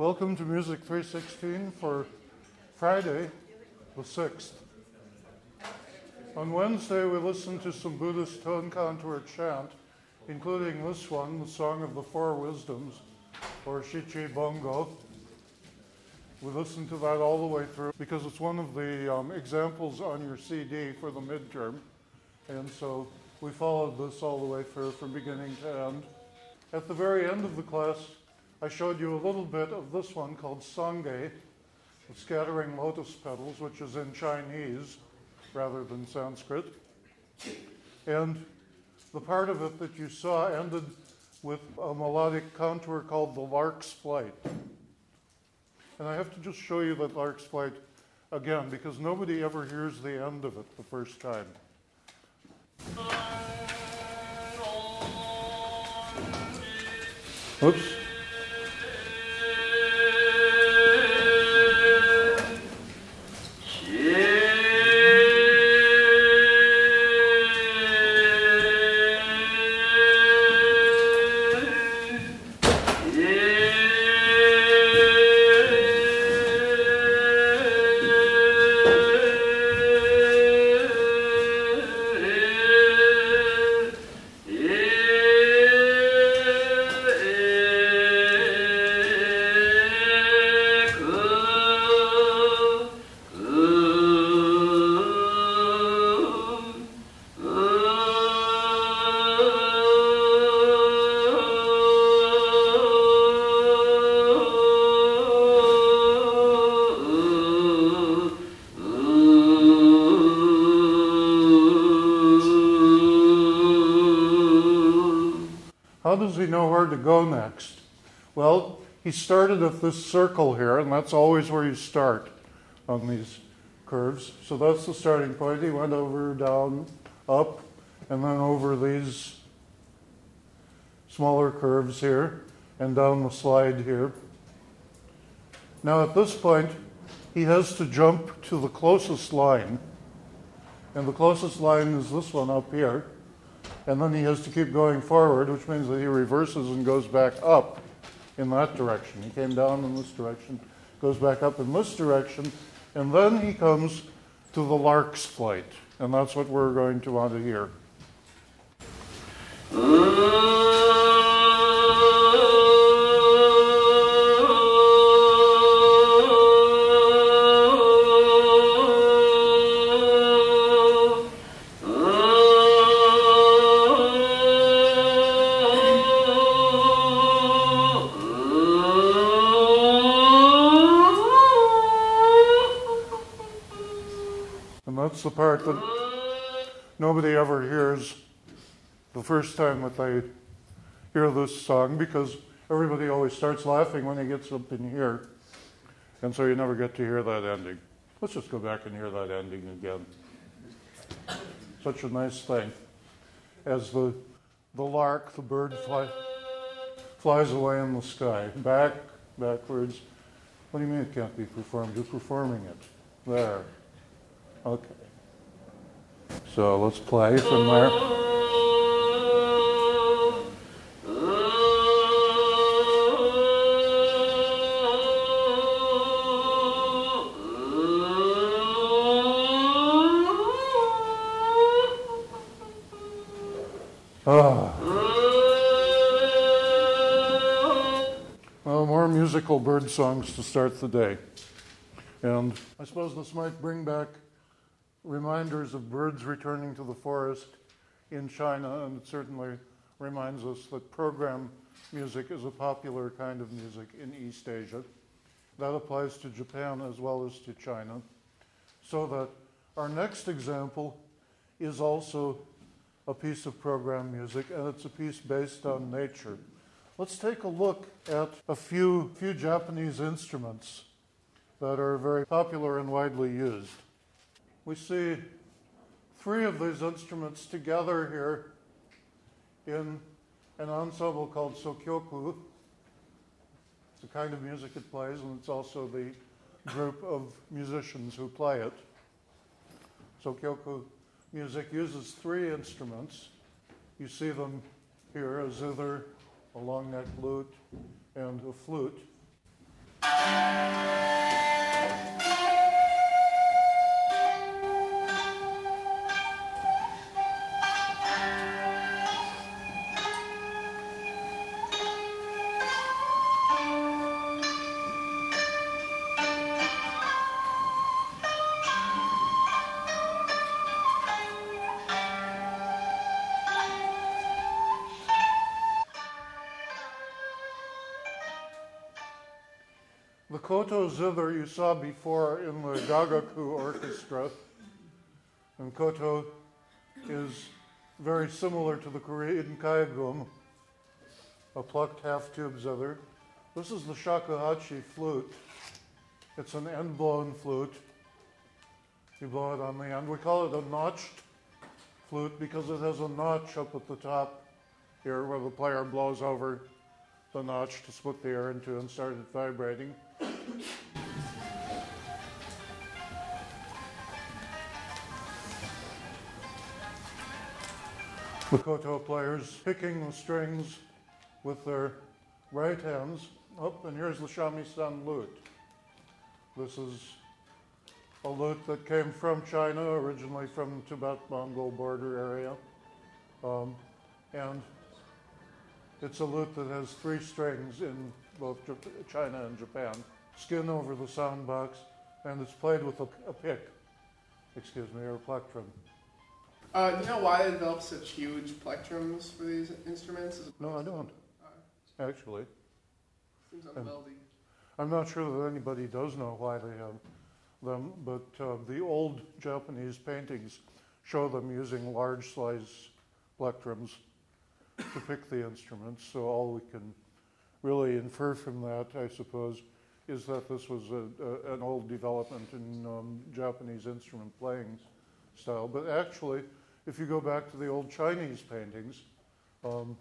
Welcome to Music 316 for Friday, the 6th. On Wednesday, we listened to some Buddhist tone contour chant, including this one, the Song of the Four Wisdoms, or Shichi Bongo. We listened to that all the way through because it's one of the um, examples on your CD for the midterm. And so we followed this all the way through from beginning to end. At the very end of the class, I showed you a little bit of this one called Sange, the scattering lotus petals, which is in Chinese rather than Sanskrit. And the part of it that you saw ended with a melodic contour called the lark's flight. And I have to just show you that lark's flight again because nobody ever hears the end of it the first time. Oops. He started at this circle here, and that's always where you start on these curves. So that's the starting point. He went over, down, up, and then over these smaller curves here, and down the slide here. Now at this point, he has to jump to the closest line, and the closest line is this one up here and then he has to keep going forward, which means that he reverses and goes back up in that direction. He came down in this direction, goes back up in this direction, and then he comes to the lark's flight, and that's what we're going to want to hear. The part that nobody ever hears the first time that they hear this song because everybody always starts laughing when he gets up in here. And so you never get to hear that ending. Let's just go back and hear that ending again. Such a nice thing. As the, the lark, the bird, fly, flies away in the sky, back, backwards. What do you mean it can't be performed? You're performing it. There. Okay. So let's play from there. Ah. Well, more musical bird songs to start the day. And I suppose this might bring back reminders of birds returning to the forest in China, and it certainly reminds us that program music is a popular kind of music in East Asia. That applies to Japan as well as to China. So that our next example is also a piece of program music, and it's a piece based on nature. Let's take a look at a few, few Japanese instruments that are very popular and widely used. We see three of these instruments together here in an ensemble called Sokyoku. It's the kind of music it plays, and it's also the group of musicians who play it. Sokyoku music uses three instruments. You see them here a zither, a long neck lute, and a flute. The koto zither you saw before in the Gagaku Orchestra, and koto is very similar to the Korean kayagum, a plucked half-tube zither. This is the shakuhachi flute. It's an end-blown flute. You blow it on the end. We call it a notched flute because it has a notch up at the top here where the player blows over the notch to split the air into and start it vibrating. The koto players picking the strings with their right hands. Oh, and here's the shamisen lute. This is a lute that came from China, originally from Tibet-Mongol border area. Um, and it's a lute that has three strings in both China and Japan. Skin over the sound box, and it's played with a, a pick, excuse me, or a plectrum. Uh, do you know why they developed such huge plectrums for these instruments? No, I don't. Uh, actually. Seems unwieldy. I'm not sure that anybody does know why they have them, but uh, the old Japanese paintings show them using large size plectrums to pick the instruments. So all we can really infer from that, I suppose, is that this was a, a, an old development in um, Japanese instrument playing style. But actually, if you go back to the old Chinese paintings um,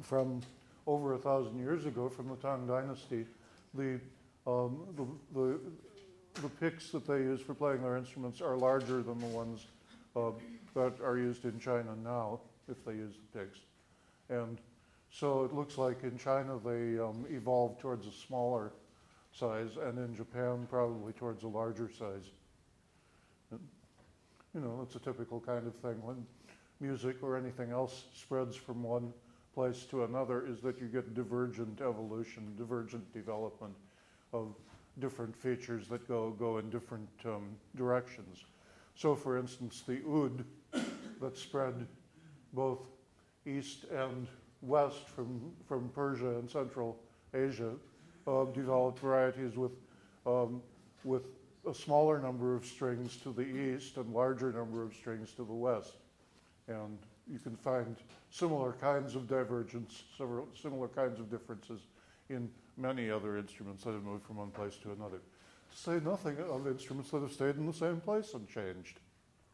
from over a thousand years ago, from the Tang Dynasty, the, um, the, the, the, picks that they use for playing their instruments are larger than the ones uh, that are used in China now if they use the picks. And so it looks like in China they um, evolved towards a smaller size, and in Japan probably towards a larger size. And, you know, it's a typical kind of thing when music or anything else spreads from one place to another is that you get divergent evolution, divergent development of different features that go, go in different um, directions. So, for instance, the oud that spread both east and west from, from Persia and Central Asia, developed varieties with, um, with a smaller number of strings to the east and larger number of strings to the west. And you can find similar kinds of divergence, several similar kinds of differences in many other instruments that have moved from one place to another. To say nothing of instruments that have stayed in the same place and changed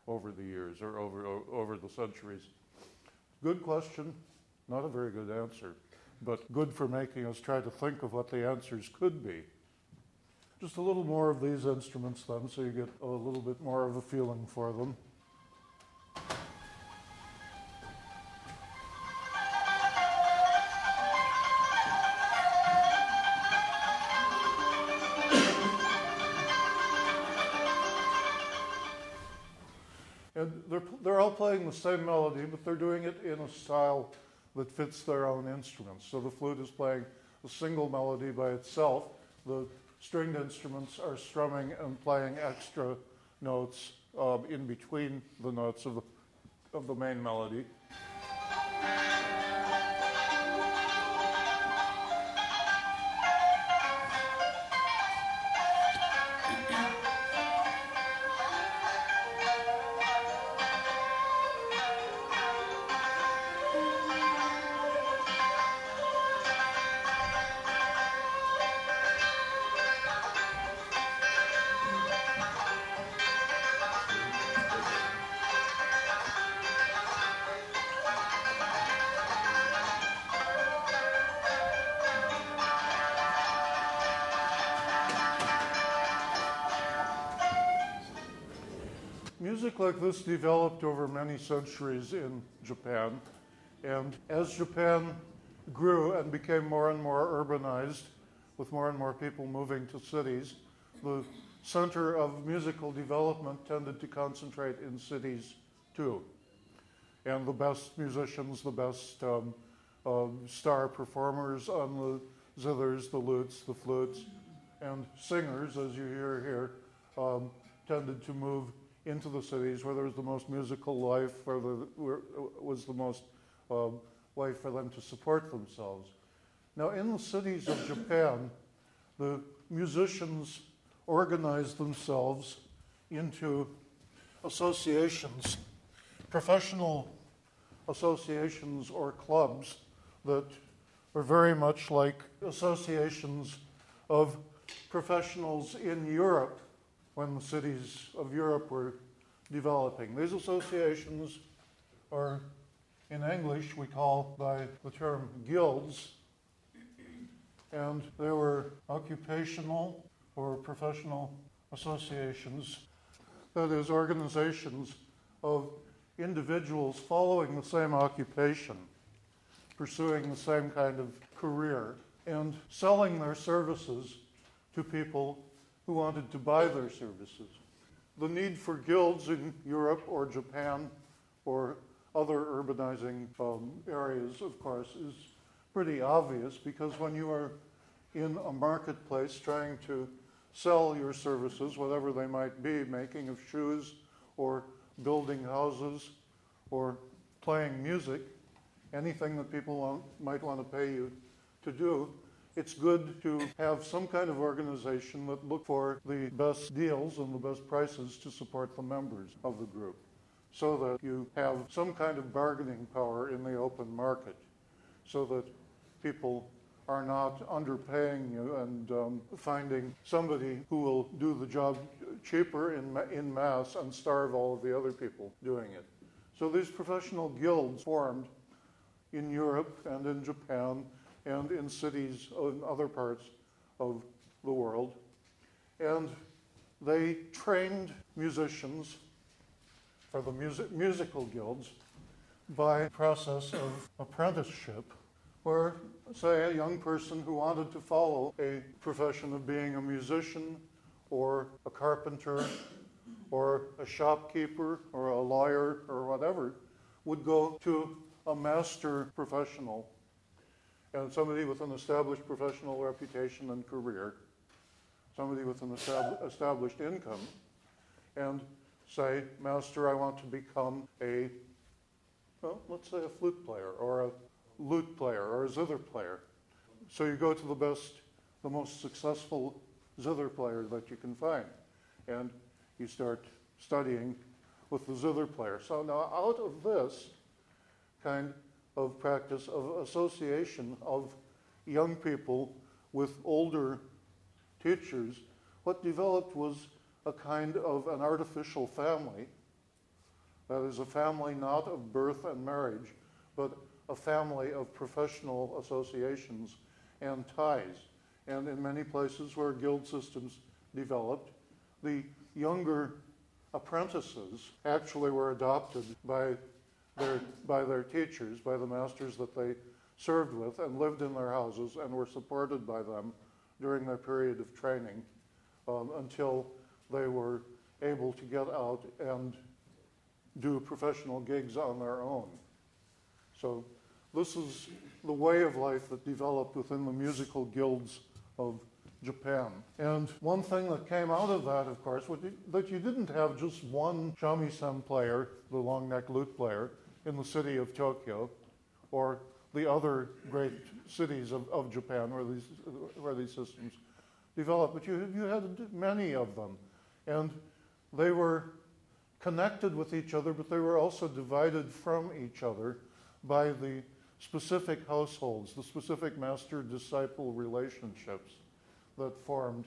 over the years or over, over the centuries. Good question, not a very good answer, but good for making us try to think of what the answers could be. Just a little more of these instruments then, so you get a little bit more of a feeling for them. And they're, they're all playing the same melody, but they're doing it in a style that fits their own instruments. So the flute is playing a single melody by itself. The stringed instruments are strumming and playing extra notes uh, in between the notes of the, of the main melody. Music like this developed over many centuries in Japan. And as Japan grew and became more and more urbanized, with more and more people moving to cities, the center of musical development tended to concentrate in cities too. And the best musicians, the best um, uh, star performers on the zithers, the lutes, the flutes, and singers, as you hear here, um, tended to move into the cities where there was the most musical life, where there was the most um, way for them to support themselves. Now, in the cities of Japan, the musicians organized themselves into associations, professional associations or clubs that were very much like associations of professionals in Europe when the cities of Europe were developing. These associations are, in English, we call by the term guilds, and they were occupational or professional associations, that is, organizations of individuals following the same occupation, pursuing the same kind of career, and selling their services to people who wanted to buy their services. The need for guilds in Europe or Japan or other urbanizing um, areas, of course, is pretty obvious because when you are in a marketplace trying to sell your services, whatever they might be, making of shoes or building houses or playing music, anything that people want, might want to pay you to do, it's good to have some kind of organization that look for the best deals and the best prices to support the members of the group so that you have some kind of bargaining power in the open market so that people are not underpaying you and um, finding somebody who will do the job cheaper in, in mass and starve all of the other people doing it. So these professional guilds formed in Europe and in Japan and in cities in other parts of the world. And they trained musicians for the music, musical guilds by process of apprenticeship where, say, a young person who wanted to follow a profession of being a musician or a carpenter or a shopkeeper or a lawyer or whatever would go to a master professional and somebody with an established professional reputation and career, somebody with an established income, and say, Master, I want to become a, well, let's say a flute player or a lute player or a zither player. So you go to the best, the most successful zither player that you can find, and you start studying with the zither player. So now out of this kind of practice of association of young people with older teachers, what developed was a kind of an artificial family. That is, a family not of birth and marriage, but a family of professional associations and ties. And in many places where guild systems developed, the younger apprentices actually were adopted by their, by their teachers, by the masters that they served with, and lived in their houses and were supported by them during their period of training um, until they were able to get out and do professional gigs on their own. So this is the way of life that developed within the musical guilds of Japan. And one thing that came out of that, of course, was that you didn't have just one shamisen player, the long neck lute player, in the city of Tokyo or the other great cities of, of Japan where these, where these systems developed. But you, you had many of them. And they were connected with each other, but they were also divided from each other by the specific households, the specific master disciple relationships that formed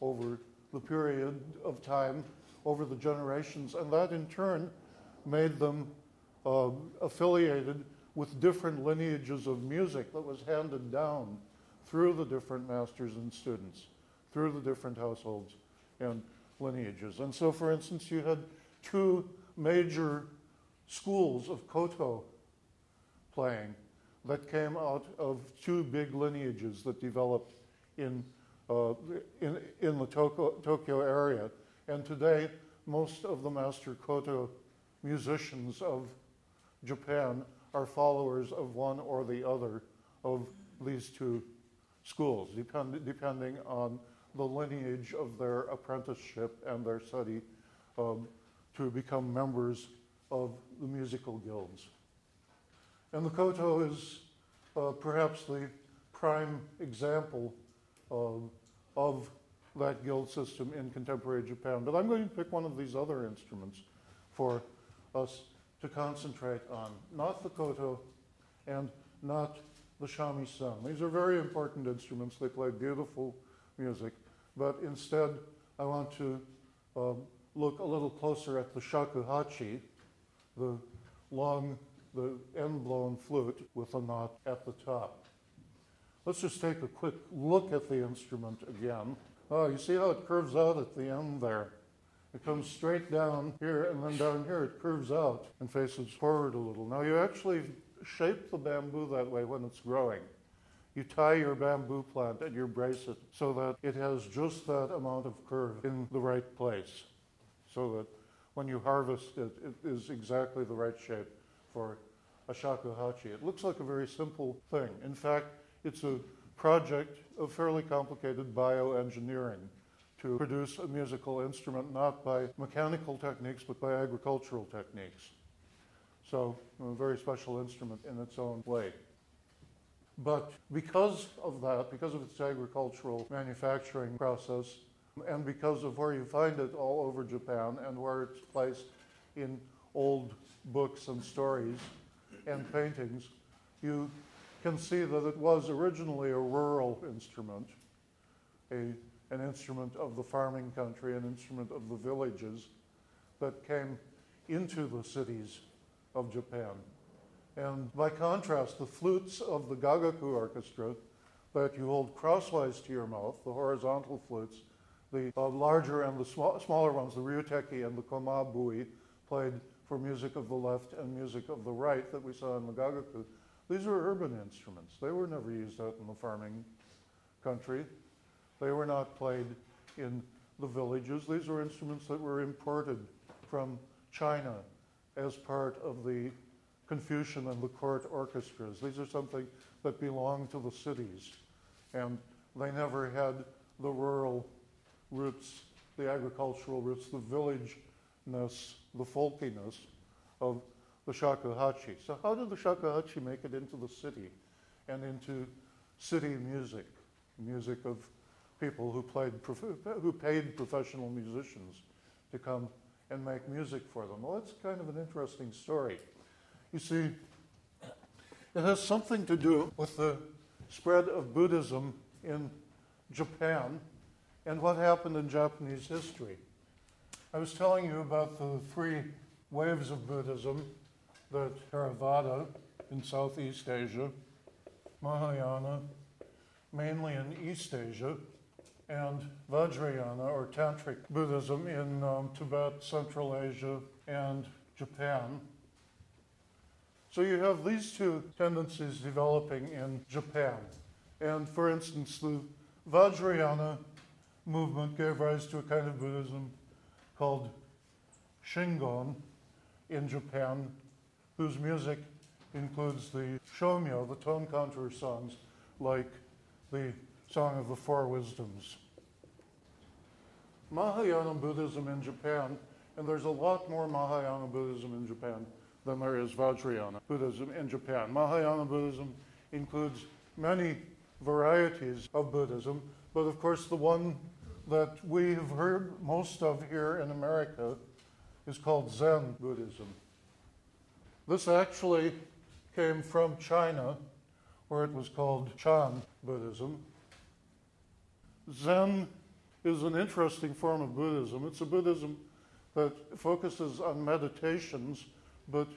over the period of time, over the generations, and that in turn made them uh, affiliated with different lineages of music that was handed down through the different masters and students, through the different households and lineages. And so, for instance, you had two major schools of koto playing that came out of two big lineages that developed in, uh, in, in the Tokyo, Tokyo area. And today, most of the master koto musicians of Japan are followers of one or the other of these two schools, depend, depending on the lineage of their apprenticeship and their study um, to become members of the musical guilds. And the koto is uh, perhaps the prime example of, of that guild system in contemporary Japan. But I'm going to pick one of these other instruments for us to concentrate on, not the koto and not the shamisen. These are very important instruments. They play beautiful music. But instead, I want to um, look a little closer at the shakuhachi, the long, the end-blown flute with a knot at the top. Let's just take a quick look at the instrument again. Oh, you see how it curves out at the end there? It comes straight down here, and then down here it curves out and faces forward a little. Now, you actually shape the bamboo that way when it's growing. You tie your bamboo plant and you brace it so that it has just that amount of curve in the right place, so that when you harvest it, it is exactly the right shape for a shakuhachi. It looks like a very simple thing. In fact, it's a project of fairly complicated bioengineering to produce a musical instrument not by mechanical techniques but by agricultural techniques. So, a very special instrument in its own way. But because of that, because of its agricultural manufacturing process, and because of where you find it all over Japan and where it's placed in old books and stories and paintings, you can see that it was originally a rural instrument, a, an instrument of the farming country, an instrument of the villages that came into the cities of Japan. And by contrast, the flutes of the Gagaku orchestra that you hold crosswise to your mouth, the horizontal flutes, the uh, larger and the sm- smaller ones, the ryuteki and the komabue, played for music of the left and music of the right that we saw in the Gagaku, these were urban instruments. They were never used out in the farming country. They were not played in the villages. These were instruments that were imported from China as part of the Confucian and the court orchestras. These are something that belonged to the cities. And they never had the rural roots, the agricultural roots, the villageness, the folkiness of the shakuhachi. So, how did the shakuhachi make it into the city and into city music, music of people who played, who paid professional musicians to come and make music for them? Well, that's kind of an interesting story. You see, it has something to do with the spread of Buddhism in Japan and what happened in Japanese history. I was telling you about the three waves of Buddhism the Theravada in Southeast Asia, Mahayana mainly in East Asia, and Vajrayana or Tantric Buddhism in um, Tibet, Central Asia, and Japan. So you have these two tendencies developing in Japan. And for instance, the Vajrayana movement gave rise to a kind of Buddhism called Shingon in Japan whose music includes the shomyo, the tone contour songs, like the Song of the Four Wisdoms. Mahayana Buddhism in Japan, and there's a lot more Mahayana Buddhism in Japan than there is Vajrayana Buddhism in Japan. Mahayana Buddhism includes many varieties of Buddhism, but of course, the one that we've heard most of here in America is called Zen Buddhism. This actually came from China, where it was called Chan Buddhism. Zen is an interesting form of Buddhism. It's a Buddhism that focuses on meditations, but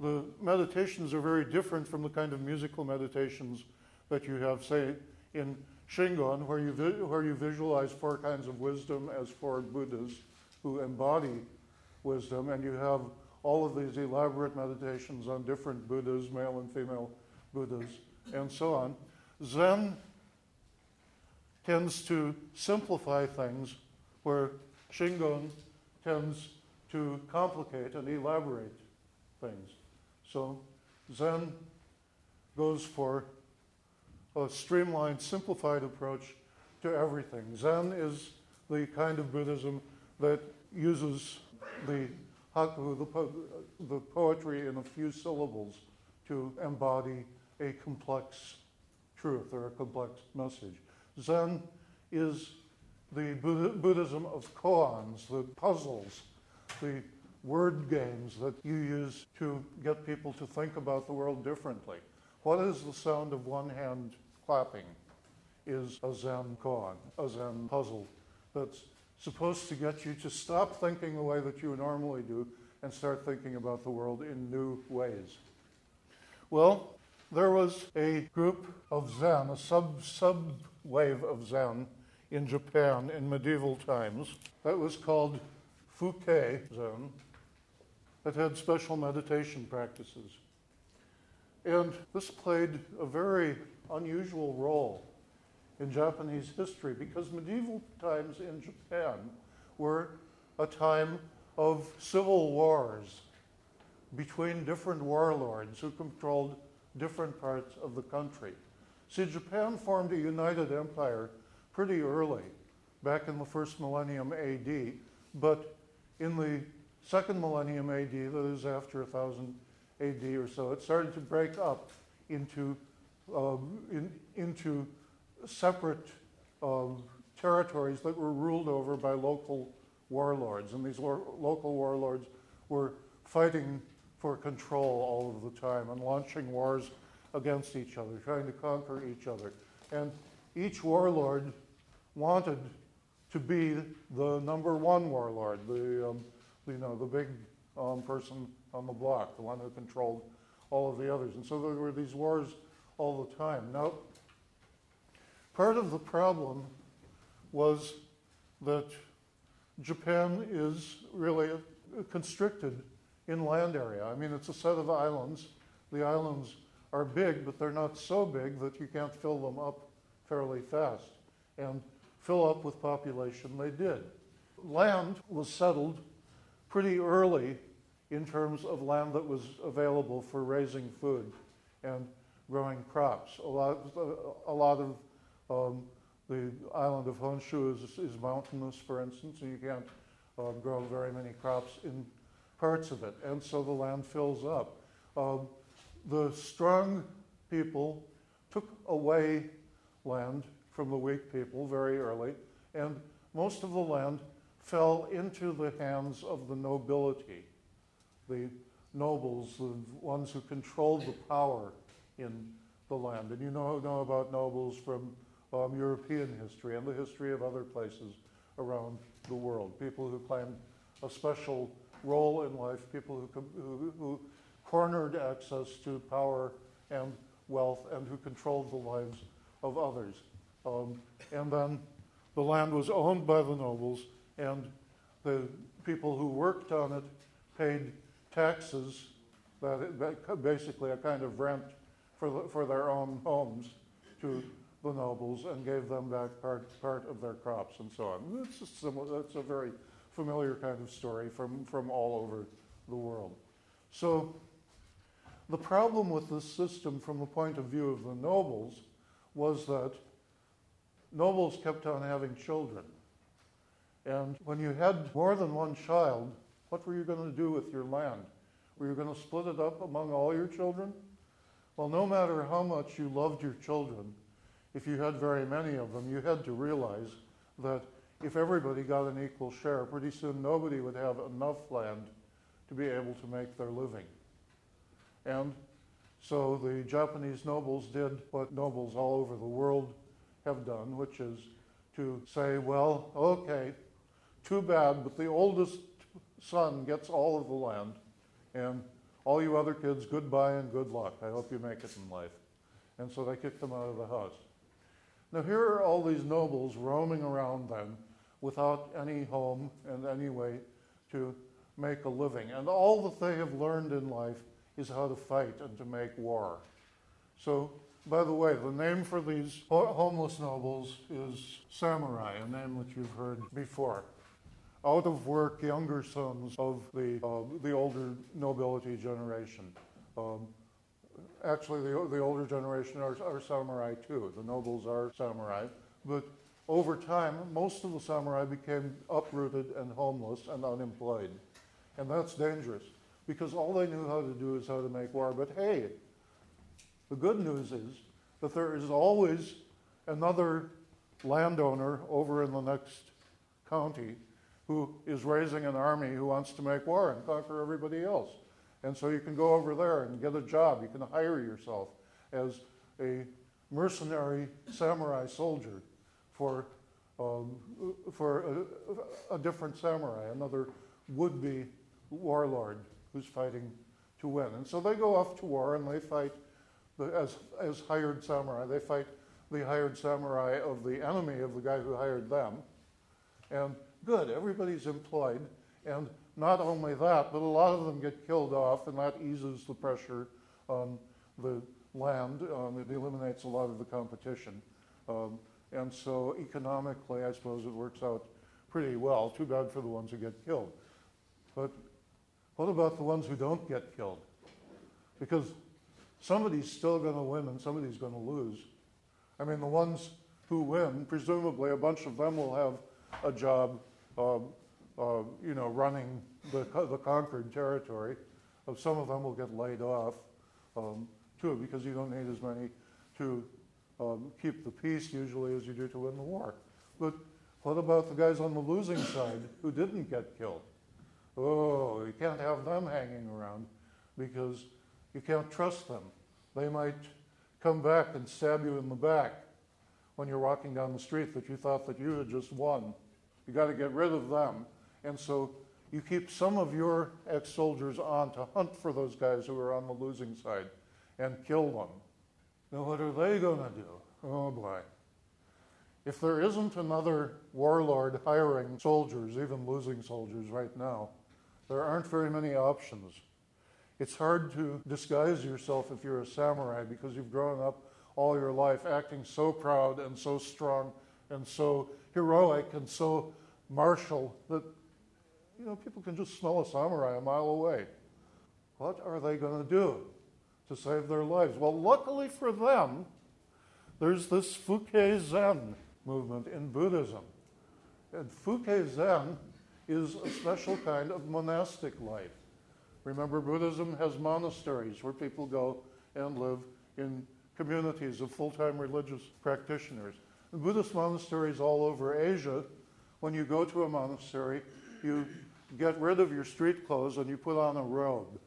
the meditations are very different from the kind of musical meditations that you have, say, in Shingon, where you, where you visualize four kinds of wisdom as four Buddhas who embody wisdom, and you have all of these elaborate meditations on different Buddhas, male and female Buddhas, and so on. Zen tends to simplify things, where Shingon tends to complicate and elaborate things. So Zen goes for a streamlined, simplified approach to everything. Zen is the kind of Buddhism that uses the haiku, the, po- the poetry in a few syllables to embody a complex truth or a complex message. Zen is the Buddhism of koans, the puzzles, the word games that you use to get people to think about the world differently. What is the sound of one hand clapping? Is a Zen koan, a Zen puzzle that's supposed to get you to stop thinking the way that you normally do and start thinking about the world in new ways. Well, there was a group of Zen, a sub sub wave of Zen in Japan in medieval times that was called Fuke Zen that had special meditation practices. And this played a very unusual role in Japanese history because medieval times in Japan were a time of civil wars between different warlords who controlled different parts of the country. See, Japan formed a united empire pretty early, back in the first millennium AD, but in the second millennium AD, that is after 1000 AD or so, it started to break up into, um, in, into separate um, territories that were ruled over by local warlords. And these lo- local warlords were fighting for control all of the time and launching wars against each other, trying to conquer each other. And each warlord wanted to be the number one warlord, the, um, you know, the big um, person on the block, the one who controlled all of the others. And so there were these wars all the time. Now, part of the problem was that Japan is really constricted in land area. I mean, it's a set of islands. The islands are big, but they're not so big that you can't fill them up fairly fast. And fill up with population they did. Land was settled pretty early in terms of land that was available for raising food and growing crops. A lot, a lot of um, the island of Honshu is, is, mountainous, for instance, and you can't um, grow very many crops in parts of it, and so the land fills up. Um, the strong people took away land from the weak people very early, and most of the land fell into the hands of the nobility, the nobles, the ones who controlled the power in the land. And you know, know about nobles from um, European history and the history of other places around the world. People who claimed a special role in life, people who, who, who cornered access to power and wealth and who controlled the lives of others. Um, and then the land was owned by the nobles, and the people who worked on it paid taxes, that, basically a kind of rent for, the, for their own homes to the nobles and gave them back part, part of their crops and so on. It's a, similar, a very familiar kind of story from, from all over the world. So the problem with this system from the point of view of the nobles was that nobles kept on having children. And when you had more than one child, what were you going to do with your land? Were you going to split it up among all your children? Well, no matter how much you loved your children, if you had very many of them, you had to realize that if everybody got an equal share, pretty soon nobody would have enough land to be able to make their living. And so the Japanese nobles did what nobles all over the world have done, which is to say, well, okay, too bad, but the oldest son gets all of the land, and all you other kids, goodbye and good luck. I hope you make it in life. And so they kicked them out of the house. Now, here are all these nobles roaming around then without any home and any way to make a living. And all that they have learned in life is how to fight and to make war. So by the way, the name for these homeless nobles is samurai, a name that you've heard before. Out of work, younger sons of the, uh, the older nobility generation. Um, actually, the, the older generation are, are samurai too. The nobles are samurai. But over time, most of the samurai became uprooted and homeless and unemployed. And that's dangerous because all they knew how to do is how to make war. But hey, the good news is that there is always another landowner over in the next county who is raising an army who wants to make war and conquer everybody else. And so you can go over there and get a job. You can hire yourself as a mercenary samurai soldier for, um, for a, a different samurai, another would be warlord who's fighting to win. And so they go off to war and they fight the, as, as hired samurai. They fight the hired samurai of the enemy of the guy who hired them. And good, everybody's employed. And not only that, but a lot of them get killed off, and that eases the pressure on the land. Um, it eliminates a lot of the competition. Um, and so economically, I suppose it works out pretty well. Too bad for the ones who get killed. But what about the ones who don't get killed? Because somebody's still going to win and somebody's going to lose. I mean, the ones who win, presumably a bunch of them will have a job, uh, uh, you know, running the, the conquered territory. Some of them will get laid off, um, too, because you don't need as many to um, keep the peace usually as you do to win the war. But what about the guys on the losing side who didn't get killed? Oh, you can't have them hanging around because you can't trust them. They might come back and stab you in the back when you're walking down the street that you thought that you had just won. You got to get rid of them. And so you keep some of your ex soldiers on to hunt for those guys who are on the losing side and kill them. Now, what are they going to do? Oh boy. If there isn't another warlord hiring soldiers, even losing soldiers right now, there aren't very many options. It's hard to disguise yourself if you're a samurai because you've grown up all your life acting so proud and so strong and so heroic and so martial that you know people can just smell a samurai a mile away. What are they going to do to save their lives? Well, luckily for them, there's this Fuke Zen movement in Buddhism. And Fuke Zen is a special kind of monastic life. Remember, Buddhism has monasteries where people go and live in communities of full time religious practitioners. The Buddhist monasteries all over Asia, when you go to a monastery, you get rid of your street clothes and you put on a robe.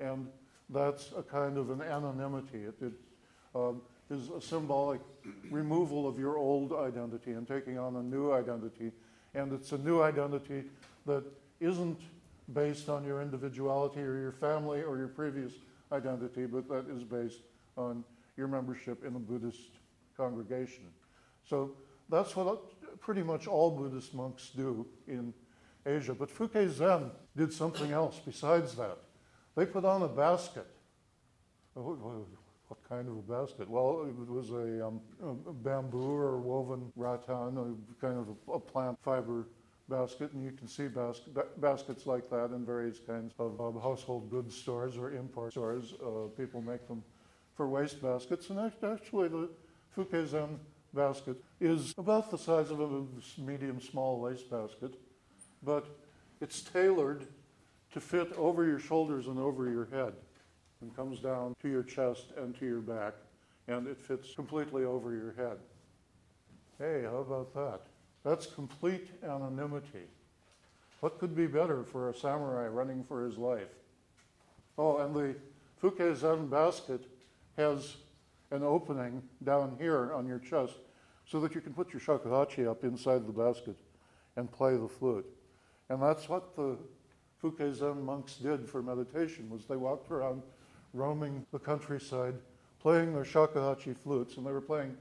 And that's a kind of an anonymity. It, it um, is a symbolic removal of your old identity and taking on a new identity. And it's a new identity that isn't based on your individuality or your family or your previous identity, but that is based on your membership in a Buddhist congregation. So that's what pretty much all Buddhist monks do in Asia. But Fuke Zen did something else besides that. They put on a basket. What kind of a basket? Well, it was a, um, a bamboo or woven rattan, kind of a, plant fiber basket, and you can see bas- baskets like that in various kinds of, household goods stores or import stores. Uh, people make them for waste baskets, and actually the Fuke Zen basket is about the size of a medium small waste basket, but it's tailored to fit over your shoulders and over your head and comes down to your chest and to your back, and it fits completely over your head. Hey, how about that? That's complete anonymity. What could be better for a samurai running for his life? Oh, and the Fuke Zen basket has an opening down here on your chest so that you can put your shakuhachi up inside the basket and play the flute. And that's what the Fuke Zen monks did for meditation was they walked around roaming the countryside playing their shakuhachi flutes and they were playing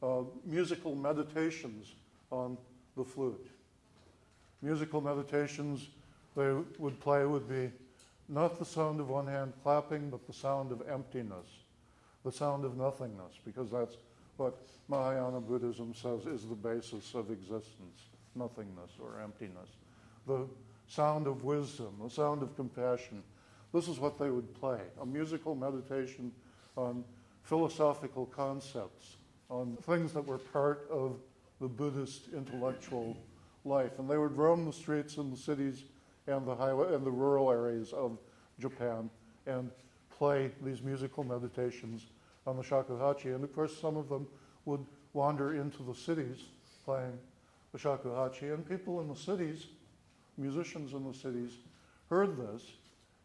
uh, musical meditations on the flute. Musical meditations they would play would be not the sound of one hand clapping, but the sound of emptiness, the sound of nothingness, because that's what Mahayana Buddhism says is the basis of existence nothingness or emptiness. The sound of wisdom, the sound of compassion. This is what they would play a musical meditation on philosophical concepts, on things that were part of the Buddhist intellectual life. And they would roam the streets and the cities and the highway and the rural areas of Japan and play these musical meditations on the shakuhachi. And of course, some of them would wander into the cities playing the shakuhachi, and people in the cities, musicians in the cities, heard this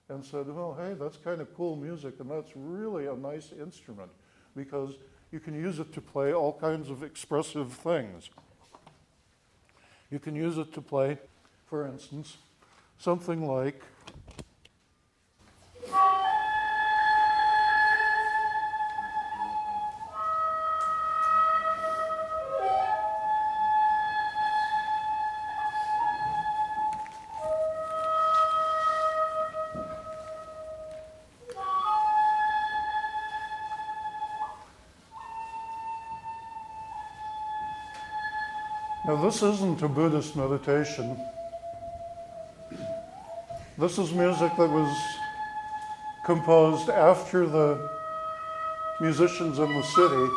and said, well, hey, that's kind of cool music, and that's really a nice instrument because you can use it to play all kinds of expressive things. You can use it to play, for instance, something like this isn't a Buddhist meditation. This is music that was composed after the musicians in the city,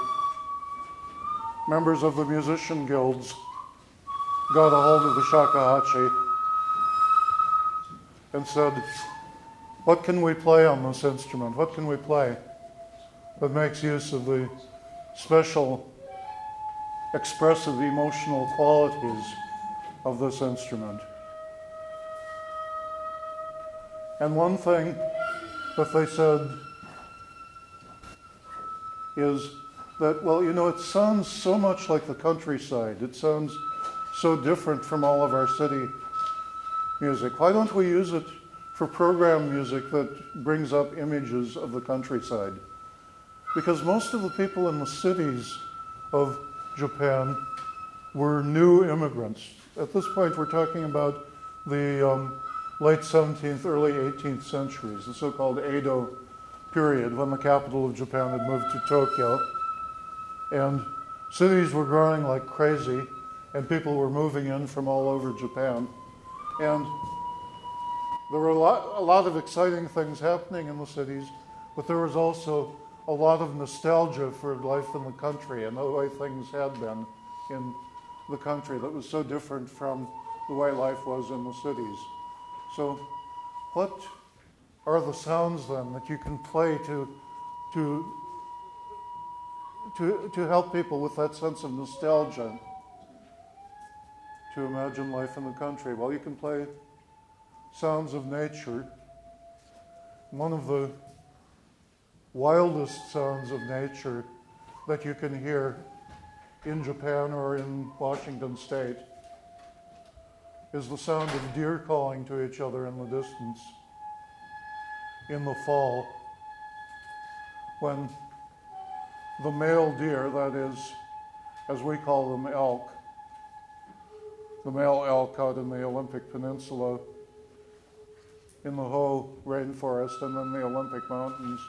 members of the musician guilds, got a hold of the shakuhachi and said, What can we play on this instrument? What can we play that makes use of the special expressive emotional qualities of this instrument. And one thing that they said is that, well, you know, it sounds so much like the countryside. It sounds so different from all of our city music. Why don't we use it for program music that brings up images of the countryside? Because most of the people in the cities of Japan were new immigrants. At this point, we're talking about the um, late 17th, early 18th centuries, the so called Edo period, when the capital of Japan had moved to Tokyo. And cities were growing like crazy, and people were moving in from all over Japan. And there were a lot, a lot of exciting things happening in the cities, but there was also a lot of nostalgia for life in the country and the way things had been in the country that was so different from the way life was in the cities. So, what are the sounds then that you can play to, to, to, to help people with that sense of nostalgia to imagine life in the country? Well, you can play sounds of nature. One of the wildest sounds of nature that you can hear in Japan or in Washington state is the sound of deer calling to each other in the distance in the fall when the male deer, that is, as we call them, elk, the male elk out in the Olympic Peninsula, in the Hoh rainforest, and then the Olympic Mountains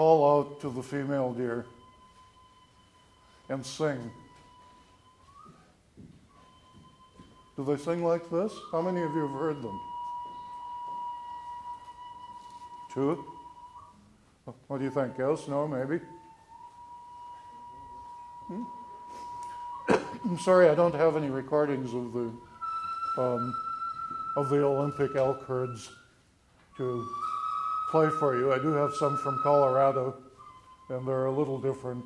call out to the female deer and sing. Do they sing like this? How many of you have heard them? Two? What do you think? Yes? No? Maybe? Hmm? I'm sorry, I don't have any recordings of the um, of the Olympic elk herds to play for you. I do have some from Colorado, and they're a little different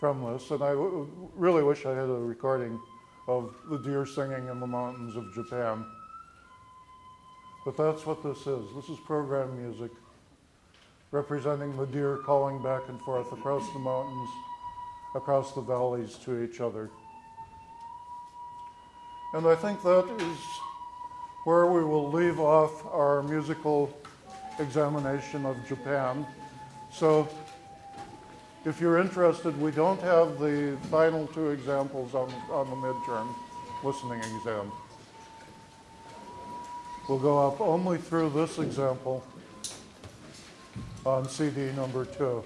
from this. And I really wish I had a recording of the deer singing in the mountains of Japan. But that's what this is. This is program music representing the deer calling back and forth across the mountains, across the valleys to each other. And I think that is where we will leave off our musical examination of Japan. So if you're interested, we don't have the final two examples on, on the midterm listening exam. We'll go up only through this example on CD number two.